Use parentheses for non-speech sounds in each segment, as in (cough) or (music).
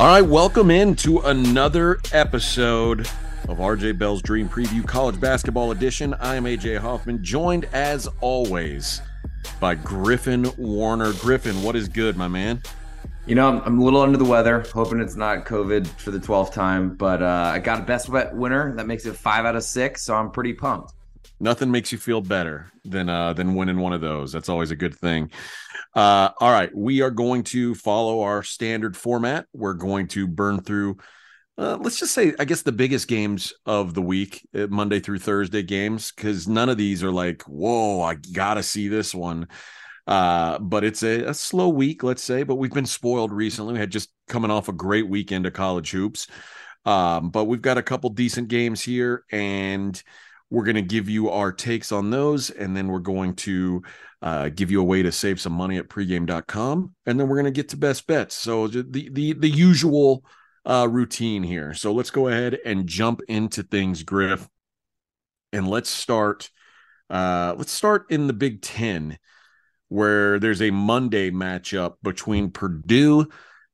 All right, welcome in to another episode of RJ Bell's Dream Preview College Basketball Edition. I am AJ Hoffman, joined as always by Griffin Warner. Griffin, what is good, my man? You know, I'm, a little under the weather, hoping it's not COVID for the 12th time, but uh, I got a best bet winner. That makes it five out of six, so I'm pretty pumped. Nothing makes you feel better than uh, than winning one of those. That's always a good thing. Uh, all right, we are going to follow our standard format. We're going to burn through, uh, let's just say, I guess the biggest games of the week, uh, Monday through Thursday games, because none of these are like, whoa, I gotta see this one. Uh, but it's a, a slow week, let's say. But we've been spoiled recently. We had just coming off a great weekend of college hoops. Um, but we've got a couple decent games here, and we're going to give you our takes on those, and then we're going to uh, give you a way to save some money at pregame.com, and then we're going to get to best bets. So the the the usual uh, routine here. So let's go ahead and jump into things, Griff, and let's start. Uh, let's start in the Big Ten, where there's a Monday matchup between Purdue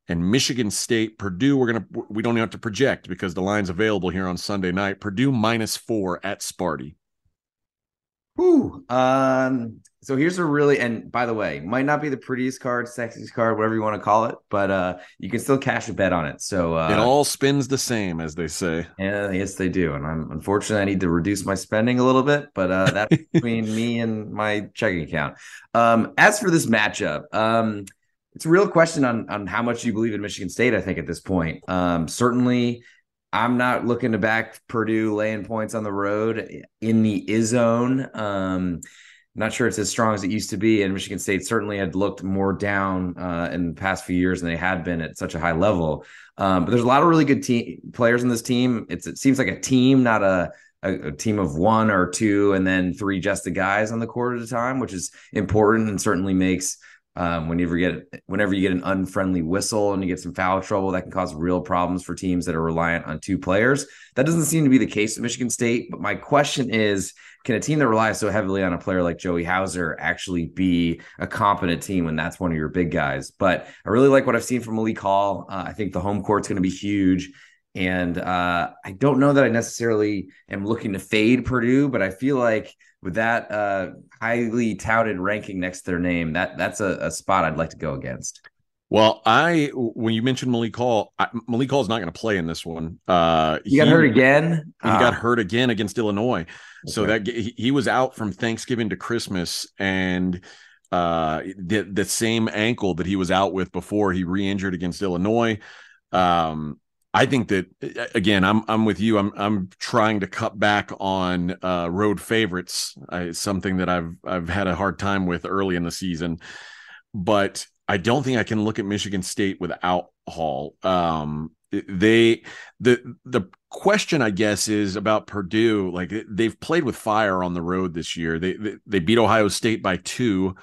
and Michigan State. Purdue, we're gonna we don't have to project because the line's available here on Sunday night. Purdue minus four at Sparty. Whew. Um, so here's a really and by the way, might not be the prettiest card, sexiest card, whatever you want to call it, but uh you can still cash a bet on it. So uh it all spins the same, as they say. Yeah, yes, they do. And I'm unfortunately I need to reduce my spending a little bit, but uh that's (laughs) between me and my checking account. Um, as for this matchup, um, it's a real question on on how much you believe in Michigan State. I think at this point, um, certainly, I'm not looking to back Purdue laying points on the road in the Izzone. Um, not sure it's as strong as it used to be, and Michigan State certainly had looked more down uh, in the past few years than they had been at such a high level. Um, but there's a lot of really good team players in this team. It's, it seems like a team, not a, a team of one or two, and then three just the guys on the court at a time, which is important and certainly makes um, whenever you get whenever you get an unfriendly whistle and you get some foul trouble, that can cause real problems for teams that are reliant on two players. That doesn't seem to be the case at Michigan State. But my question is, can a team that relies so heavily on a player like Joey Hauser actually be a competent team when that's one of your big guys? But I really like what I've seen from Malik Hall. Uh, I think the home court's going to be huge. And uh, I don't know that I necessarily am looking to fade Purdue, but I feel like with that uh, highly touted ranking next to their name, that that's a, a, spot I'd like to go against. Well, I when you mentioned Malik Hall, I, Malik Hall is not going to play in this one. Uh, he, he got hurt again. He got ah. hurt again against Illinois. Okay. So that he, he was out from Thanksgiving to Christmas, and uh, the the same ankle that he was out with before he re-injured against Illinois. Um, I think that again, I'm I'm with you. I'm I'm trying to cut back on uh, road favorites. I, something that I've I've had a hard time with early in the season, but I don't think I can look at Michigan State without Hall. Um, they the the question I guess is about Purdue. Like they've played with fire on the road this year. They they, they beat Ohio State by two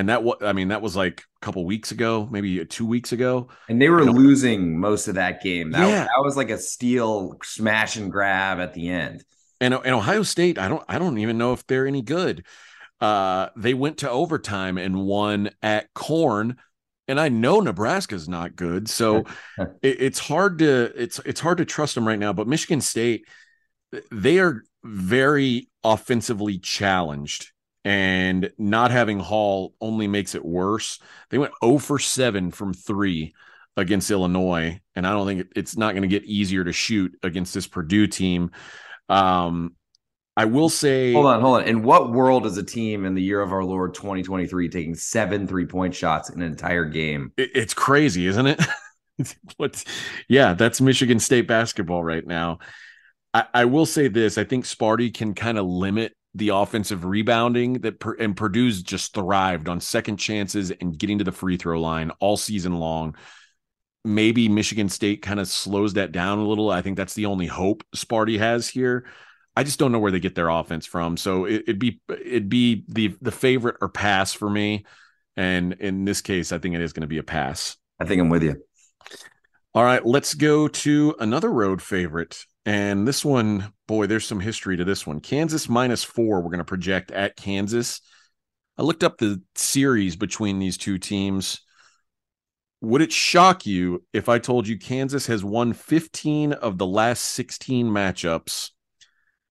and that was I mean that was like a couple weeks ago, maybe two weeks ago, and they were losing most of that game. That, yeah. that was like a steal smash and grab at the end. And, and Ohio State, I don't I don't even know if they're any good. Uh, they went to overtime and won at Corn, and I know Nebraska's not good, so (laughs) it, it's hard to it's it's hard to trust them right now. But Michigan State, they are very offensively challenged and not having Hall only makes it worse. They went 0 for 7 from 3 against Illinois, and I don't think it's not going to get easier to shoot against this Purdue team. Um, I will say Hold on, hold on. In what world is a team in the year of our Lord 2023 taking seven three-point shots in an entire game? It, it's crazy, isn't it? (laughs) what yeah, that's Michigan State basketball right now. I, I will say this: I think Sparty can kind of limit the offensive rebounding that and Purdue's just thrived on second chances and getting to the free throw line all season long. Maybe Michigan State kind of slows that down a little. I think that's the only hope Sparty has here. I just don't know where they get their offense from. So it, would be it'd be the the favorite or pass for me. And in this case, I think it is going to be a pass. I think I'm with you. All right, let's go to another road favorite. And this one, boy, there's some history to this one. Kansas minus four, we're going to project at Kansas. I looked up the series between these two teams. would it shock you if I told you Kansas has won 15 of the last 16 matchups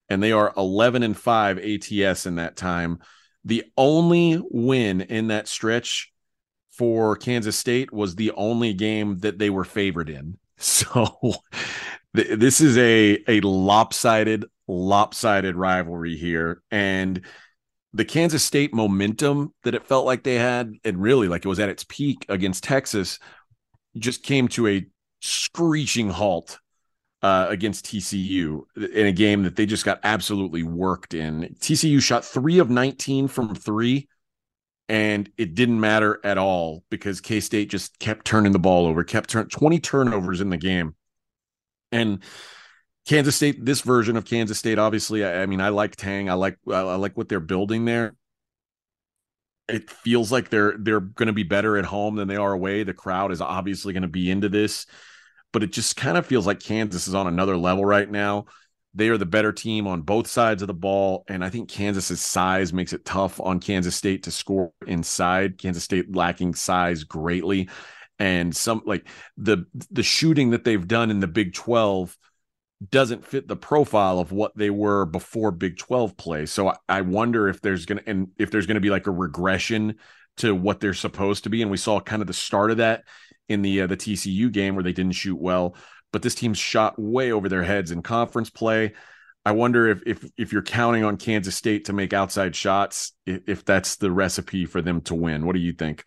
and they are 11 and 5 ATS in that time? The only win in that stretch for Kansas State was the only game that they were favored in. (laughs) So th- this is a a lopsided lopsided rivalry here and the Kansas State momentum that it felt like they had, and really like it was at its peak against Texas, just came to a screeching halt uh, against TCU in a game that they just got absolutely worked in. TCU shot three of 19 from three, and it didn't matter at all because K State just kept turning the ball over, kept turn 20 turnovers in the game. And Kansas State, this version of Kansas State, obviously, I, I mean, I like Tang. I like I like what they're building there. It feels like they're they're going to be better at home than they are away. The crowd is obviously going to be into this, but it just kind of feels like Kansas is on another level right now. They are the better team on both sides of the ball, and I think Kansas's size makes it tough on Kansas State to score inside. Kansas State lacking size greatly, and some like the the shooting that they've done in the Big Twelve doesn't fit the profile of what they were before Big 12 play. So I, I wonder if there's going to and if there's going to be like a regression to what they're supposed to be and we saw kind of the start of that in the uh, the TCU game where they didn't shoot well, but this team's shot way over their heads in conference play. I wonder if if if you're counting on Kansas State to make outside shots, if, if that's the recipe for them to win. What do you think?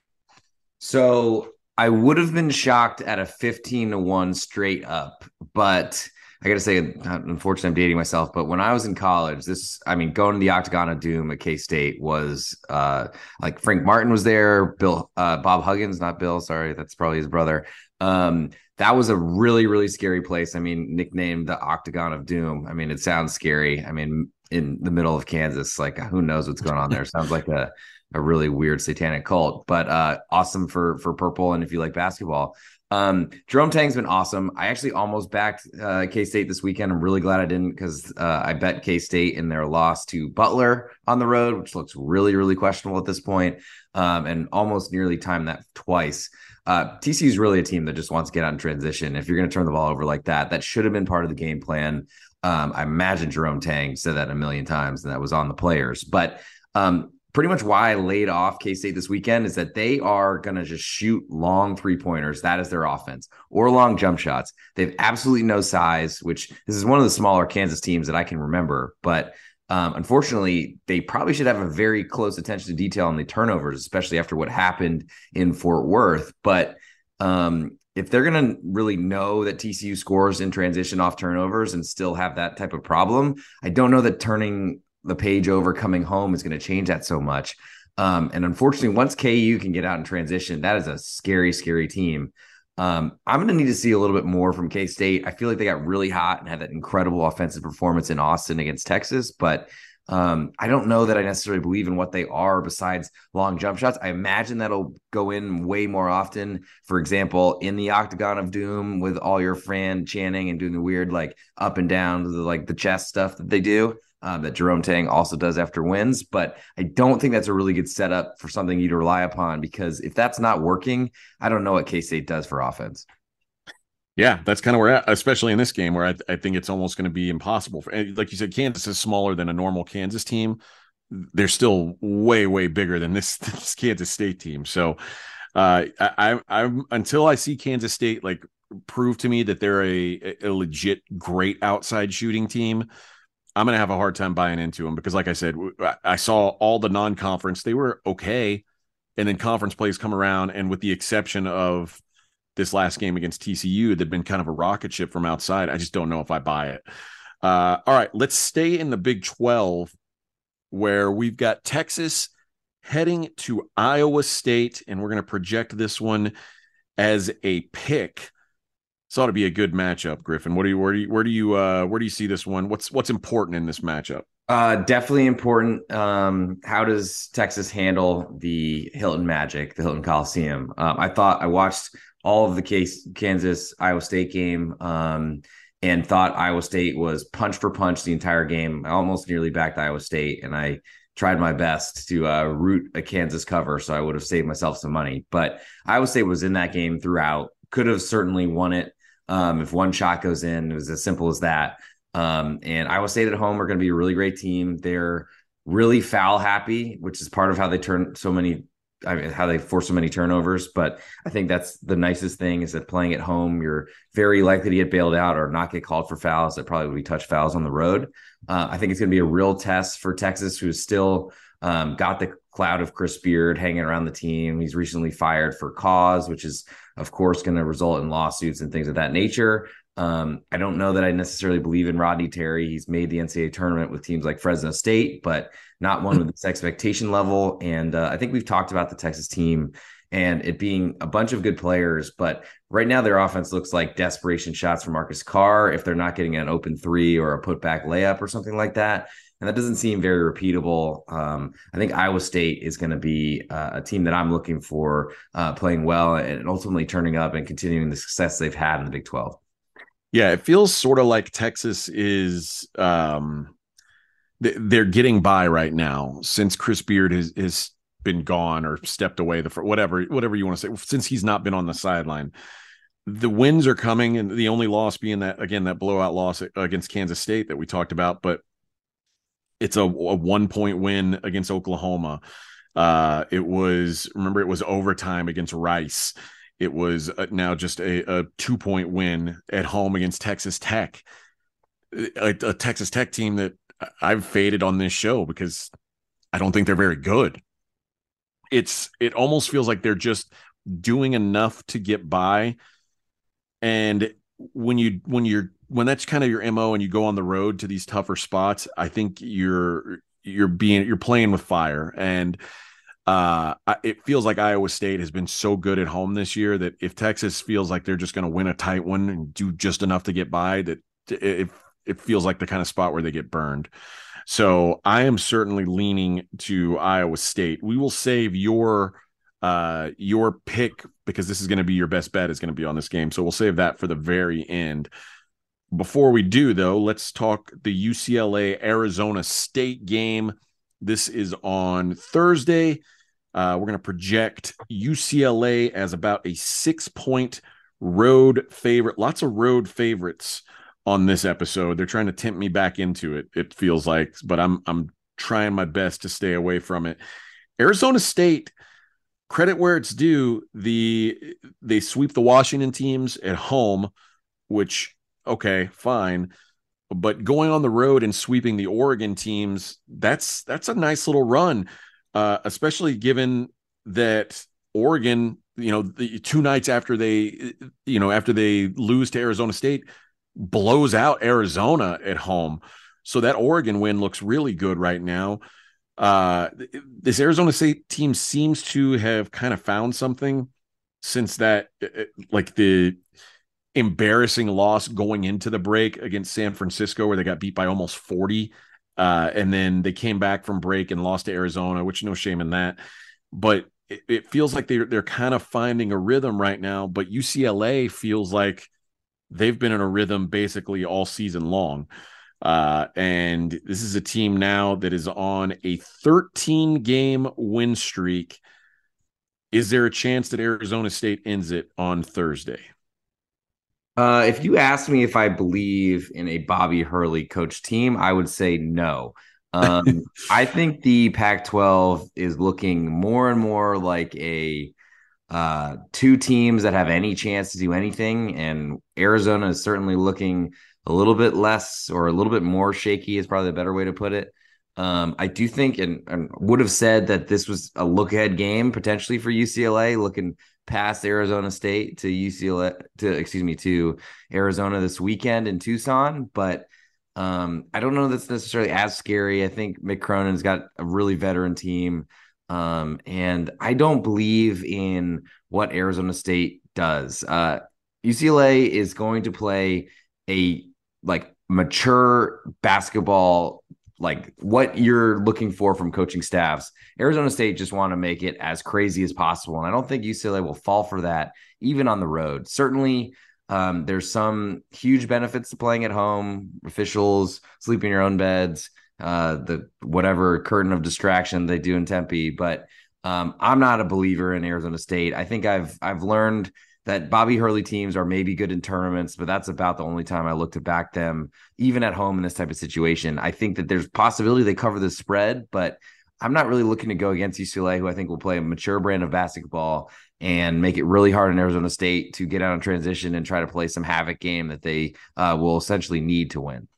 So I would have been shocked at a 15 to 1 straight up, but I got to say, unfortunately, I'm dating myself, but when I was in college, this, I mean, going to the Octagon of Doom at K State was uh, like Frank Martin was there, Bill, uh, Bob Huggins, not Bill, sorry, that's probably his brother. Um, that was a really, really scary place. I mean, nicknamed the Octagon of Doom. I mean, it sounds scary. I mean, in the middle of Kansas, like who knows what's going on there? sounds like a, a really weird satanic cult, but uh, awesome for for purple. And if you like basketball, um, Jerome Tang's been awesome. I actually almost backed uh, K State this weekend. I'm really glad I didn't because uh, I bet K State in their loss to Butler on the road, which looks really, really questionable at this point, um, and almost nearly timed that twice. Uh, is really a team that just wants to get out in transition. If you're going to turn the ball over like that, that should have been part of the game plan. Um, I imagine Jerome Tang said that a million times, and that was on the players. But um, pretty much why I laid off K State this weekend is that they are going to just shoot long three pointers. That is their offense or long jump shots. They have absolutely no size, which this is one of the smaller Kansas teams that I can remember. But um, unfortunately, they probably should have a very close attention to detail on the turnovers, especially after what happened in Fort Worth. But um, if they're going to really know that TCU scores in transition off turnovers and still have that type of problem, I don't know that turning the page over coming home is going to change that so much. Um, and unfortunately, once KU can get out in transition, that is a scary, scary team. Um, I'm going to need to see a little bit more from K State. I feel like they got really hot and had that incredible offensive performance in Austin against Texas, but um, I don't know that I necessarily believe in what they are besides long jump shots. I imagine that'll go in way more often. For example, in the Octagon of Doom with all your fan chanting and doing the weird like up and down the like the chest stuff that they do um, that Jerome Tang also does after wins. But I don't think that's a really good setup for something you to rely upon because if that's not working, I don't know what K State does for offense. Yeah, that's kind of where, at, especially in this game, where I, I think it's almost going to be impossible. For, like you said, Kansas is smaller than a normal Kansas team. They're still way, way bigger than this, (laughs) this Kansas State team. So, uh, I, I, am until I see Kansas State like prove to me that they're a, a legit great outside shooting team. I'm going to have a hard time buying into them because, like I said, I saw all the non conference, they were okay. And then conference plays come around. And with the exception of this last game against TCU, they've been kind of a rocket ship from outside. I just don't know if I buy it. Uh, all right, let's stay in the Big 12 where we've got Texas heading to Iowa State. And we're going to project this one as a pick. This ought to be a good matchup, Griffin. What do you where do you where do you uh where do you see this one? What's what's important in this matchup? Uh definitely important. Um, how does Texas handle the Hilton Magic, the Hilton Coliseum? Um, I thought I watched all of the case Kansas Iowa State game. Um, and thought Iowa State was punch for punch the entire game. I almost nearly backed Iowa State, and I tried my best to uh, root a Kansas cover, so I would have saved myself some money. But Iowa State was in that game throughout. Could have certainly won it um, if one shot goes in. It was as simple as that. Um, and Iowa State at home are going to be a really great team. They're really foul happy, which is part of how they turn so many I mean, how they force so many turnovers. But I think that's the nicest thing is that playing at home, you're very likely to get bailed out or not get called for fouls. That probably would be touch fouls on the road. Uh, I think it's going to be a real test for Texas, who's still um, got the cloud of Chris Beard hanging around the team. He's recently fired for cause, which is, of course, going to result in lawsuits and things of that nature. Um, I don't know that I necessarily believe in Rodney Terry. He's made the NCAA tournament with teams like Fresno State, but not one with this expectation level. And uh, I think we've talked about the Texas team and it being a bunch of good players, but right now their offense looks like desperation shots from Marcus Carr if they're not getting an open three or a putback layup or something like that. And that doesn't seem very repeatable. Um, I think Iowa State is going to be uh, a team that I'm looking for uh, playing well and ultimately turning up and continuing the success they've had in the Big 12. Yeah, it feels sort of like Texas is um they're getting by right now since Chris Beard has, has been gone or stepped away the whatever whatever you want to say since he's not been on the sideline. The wins are coming, and the only loss being that again that blowout loss against Kansas State that we talked about, but it's a, a one point win against Oklahoma. Uh, it was remember it was overtime against Rice. It was uh, now just a, a two point win at home against Texas Tech, a, a, Texas Tech team that I've faded on this show because I don't think they're very good. It's it almost feels like they're just doing enough to get by, and when you when you're when that's kind of your mo and you go on the road to these tougher spots, I think you're you're being you're playing with fire and uh, it feels like Iowa State has been so good at home this year that if Texas feels like they're just going to win a tight one and do just enough to get by, that it it feels like the kind of spot where they get burned. So I am certainly leaning to Iowa State. We will save your uh your pick because this is going to be your best bet is going to be on this game. So we'll save that for the very end. Before we do though, let's talk the UCLA Arizona State game. This is on Thursday. Uh, we're going to project UCLA as about a six point road favorite. Lots of road favorites on this episode. They're trying to tempt me back into it. It feels like, but I'm I'm trying my best to stay away from it. Arizona State, credit where it's due. The they sweep the Washington teams at home, which okay, fine but going on the road and sweeping the Oregon teams, that's that's a nice little run, uh, especially given that Oregon, you know, the two nights after they, you know, after they lose to Arizona State, blows out Arizona at home. So that Oregon win looks really good right now. Uh, this Arizona State team seems to have kind of found something since that, uh, uh, like the embarrassing loss going into the break against San Francisco, where they got beat by almost 40. Uh, and then they came back from break and lost to Arizona, which no shame in that. But it, it feels like they're they're kind of finding a rhythm right now. But UCLA feels like they've been in a rhythm basically all season long. Uh, and this is a team now that is on a 13 game win streak. Is there a chance that Arizona State ends it on Thursday? Uh, if you ask me if I believe in a Bobby Hurley coach team, I would say no. Um, (laughs) I think the Pac 12 is looking more and more like a uh, two teams that have any chance to do anything. And Arizona is certainly looking a little bit less or a little bit more shaky, is probably a better way to put it. Um, I do think and, and would have said that this was a look ahead game potentially for UCLA, looking past Arizona State to UCLA to excuse me to Arizona this weekend in Tucson, but um, I don't know that's necessarily as scary. I think Mick Cronin's got a really veteran team. Um, and I don't believe in what Arizona State does. Uh, UCLA is going to play a like mature basketball like what you're looking for from coaching staffs. Arizona State just want to make it as crazy as possible. And I don't think UCLA will fall for that, even on the road. Certainly, um, there's some huge benefits to playing at home, officials, sleep in your own beds. uh, the whatever curtain of distraction they do in Tempe. But um, I'm not a believer in Arizona State. I think I've I've learned that Bobby Hurley teams are maybe good in tournaments, but that's about the only time I look to back them, even at home in this type of situation. I think that there's possibility they cover the spread, but I'm not really looking to go against UCLA, who I think will play a mature brand of basketball and make it really hard in Arizona State to get out of transition and try to play some havoc game that they uh, will essentially need to win.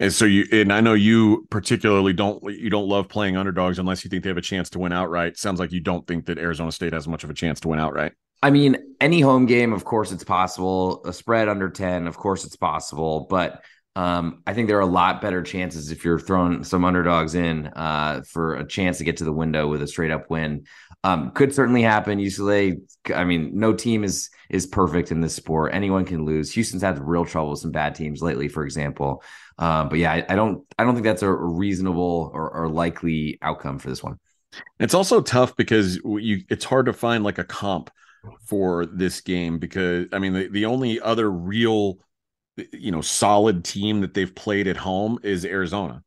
And so you and I know you particularly don't you don't love playing underdogs unless you think they have a chance to win outright. Sounds like you don't think that Arizona State has much of a chance to win outright. I mean, any home game, of course, it's possible. A spread under 10, of course, it's possible. But um, I think there are a lot better chances if you're throwing some underdogs in uh, for a chance to get to the window with a straight up win. Um, could certainly happen. UCLA, I mean, no team is is perfect in this sport. Anyone can lose. Houston's had real trouble with some bad teams lately, for example. Um, but yeah, I, I, don't I don't think that's a reasonable or, or likely outcome for this one. It's also tough because you it's hard to find like a comp for this game because I mean the, the only other real you know solid team that they've played at home is Arizona.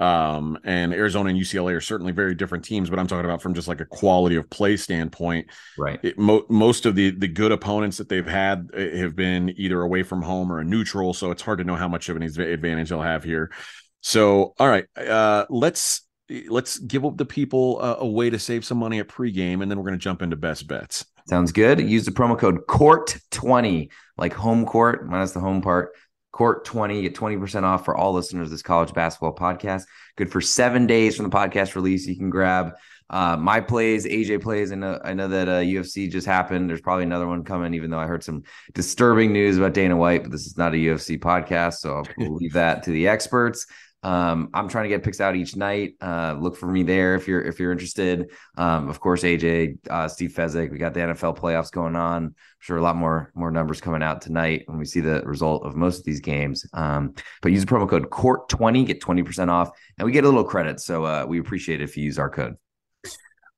Um, and Arizona and UCLA are certainly very different teams, but I'm talking about from just like a quality of play standpoint. Right. It, mo- most of the the good opponents that they've had eh, have been either away from home or a neutral, so it's hard to know how much of an advantage they'll have here. So, all right, uh, let's let's give the people a, a way to save some money at pregame, and then we're going to jump into best bets. Sounds good. Use the promo code COURT20, like home court minus the home part. Court20, get 20% off for all listeners of this college basketball podcast. Good for seven days from the podcast release. You can grab uh, my plays, AJ plays. I know, I know that uh, UFC just happened. There's probably another one coming, even though I heard some disturbing news about Dana White, but this is not a UFC podcast. So I'll (laughs) leave that to the experts. Um, I'm trying to get picks out each night. Uh, look for me there if you're if you're interested. Um, of course, AJ, uh, Steve Fezzik. We got the NFL playoffs going on. I'm sure a lot more more numbers coming out tonight when we see the result of most of these games. Um, but use the promo code Court20, get 20% off, and we get a little credit. So uh, we appreciate it if you use our code.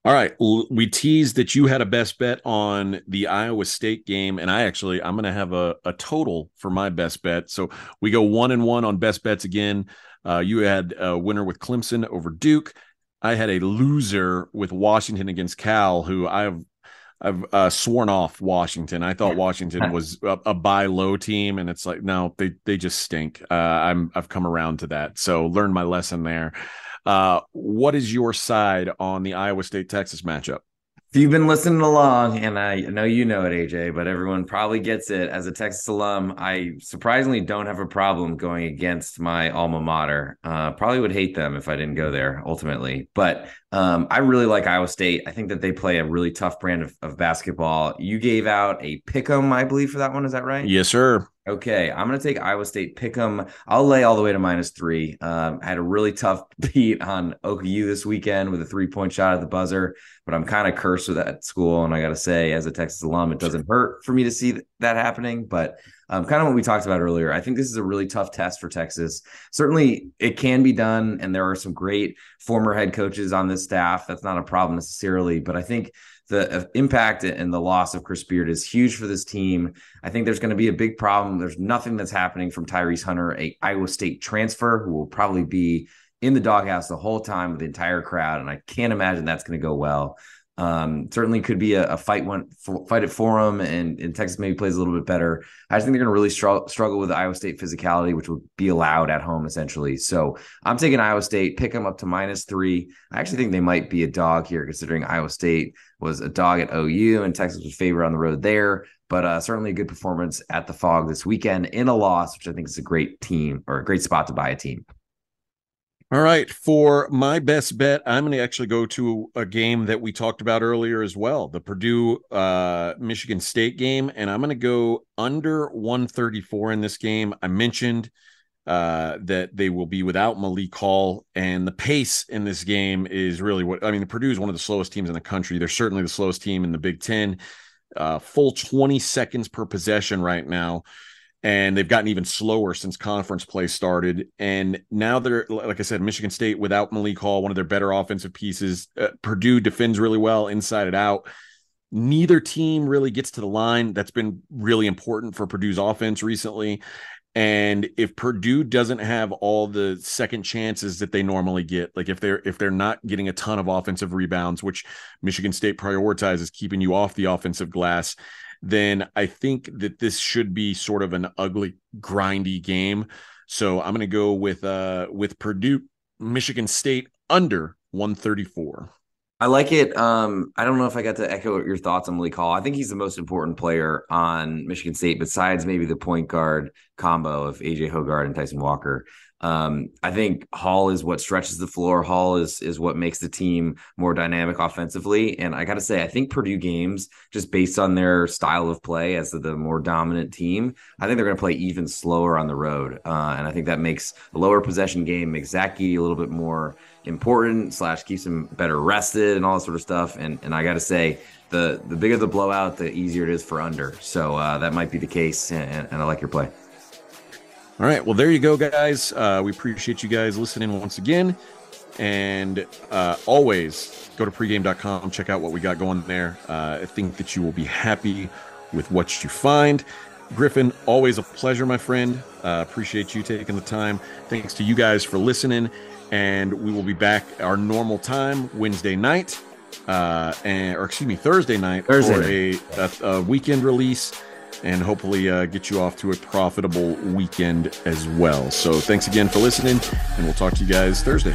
All right, we teased that you had a best bet on the Iowa State game, and I actually I'm going to have a, a total for my best bet. So we go one and one on best bets again. Uh, you had a winner with Clemson over Duke. I had a loser with Washington against Cal, who I've I've uh, sworn off Washington. I thought Washington was a, a, buy low team, and it's like no, they they just stink. Uh, I'm I've come around to that, so learned my lesson there. Uh, what is your side on the Iowa State Texas matchup? You've been listening along, and I know you know it, AJ, but everyone probably gets it. As a Texas alum, I surprisingly don't have a problem going against my alma mater. Uh, probably would hate them if I didn't go there ultimately, but um, I really like Iowa State. I think that they play a really tough brand of, of basketball. You gave out a pick 'em, I believe, for that one. Is that right? Yes, sir. Okay, I'm going to take Iowa State pick 'em. I'll lay all the way to minus three. Um, I had a really tough (laughs) beat on OKU this weekend with a three point shot at the buzzer, but I'm kind of cursed with that school. And I got to say, as a Texas alum, it doesn't hurt for me to see that happening. But um, kind of what we talked about earlier, I think this is a really tough test for Texas. Certainly, it can be done, and there are some great former head coaches on this staff. That's not a problem necessarily, but I think the uh, impact and the loss of Chris Beard is huge for this team. I think there's going to be a big problem. There's nothing that's happening from Tyrese Hunter, a Iowa State transfer who will probably be in the doghouse the whole time with the entire crowd, and I can't imagine that's going to go well. Um, certainly could be a, a fight one fight at for them, and, and Texas maybe plays a little bit better. I just think they're going to really str- struggle with Iowa State physicality, which will be allowed at home essentially. So I'm taking Iowa State, pick them up to minus three. I actually think they might be a dog here, considering Iowa State was a dog at OU and Texas was favored on the road there. But uh, certainly a good performance at the Phog this weekend in a loss, which I think is a great team or a great spot to buy a team. All right. For my best bet, I'm going to actually go to a game that we talked about earlier as well the Purdue uh, Michigan State game. And I'm going to go under 134 in this game. I mentioned uh, that they will be without Malik Hall. And the pace in this game is really what I mean. Purdue is one of the slowest teams in the country. They're certainly the slowest team in the Big Ten. Uh, full 20 seconds per possession right now and they've gotten even slower since conference play started. And now they're, like I said, Michigan State without Malik Hall, one of their better offensive pieces. Uh, Purdue defends really well inside and out. Neither team really gets to the line. That's been really important for Purdue's offense recently. And if Purdue doesn't have all the second chances that they normally get, like if they're if they're not getting a ton of offensive rebounds, which Michigan State prioritizes keeping you off the offensive glass, then I think that this should be sort of an ugly, grindy game. So I'm going to go with uh with Purdue, Michigan State under 134. I like it. Um, I don't know if I got to echo your thoughts on Malik Hall. I think he's the most important player on Michigan State, besides maybe the point guard combo of AJ Hoggard and Tyson Walker. Um, I think Hall is what stretches the floor. Hall is is what makes the team more dynamic offensively. And I got to say, I think Purdue games, just based on their style of play as the, more dominant team, I think they're going to play even slower on the road. Uh, and I think that makes a lower possession game makes Zach Edey a little bit more important slash keeps him better rested and all that sort of stuff. And and I got to say, the the bigger the blowout, the easier it is for under. So uh, that might be the case. And, and I like your play. All right. Well, there you go, guys. Uh, we appreciate you guys listening once again. And uh, always go to pregame.com, check out what we got going there. Uh, I think that you will be happy with what you find. Griffin, always a pleasure, my friend. Uh, appreciate you taking the time. Thanks to you guys for listening. And we will be back our normal time Wednesday night, uh, and or excuse me, Thursday night Thursday. for a, a, a weekend release and hopefully uh, get you off to a profitable weekend as well. So thanks again for listening, and we'll talk to you guys Thursday.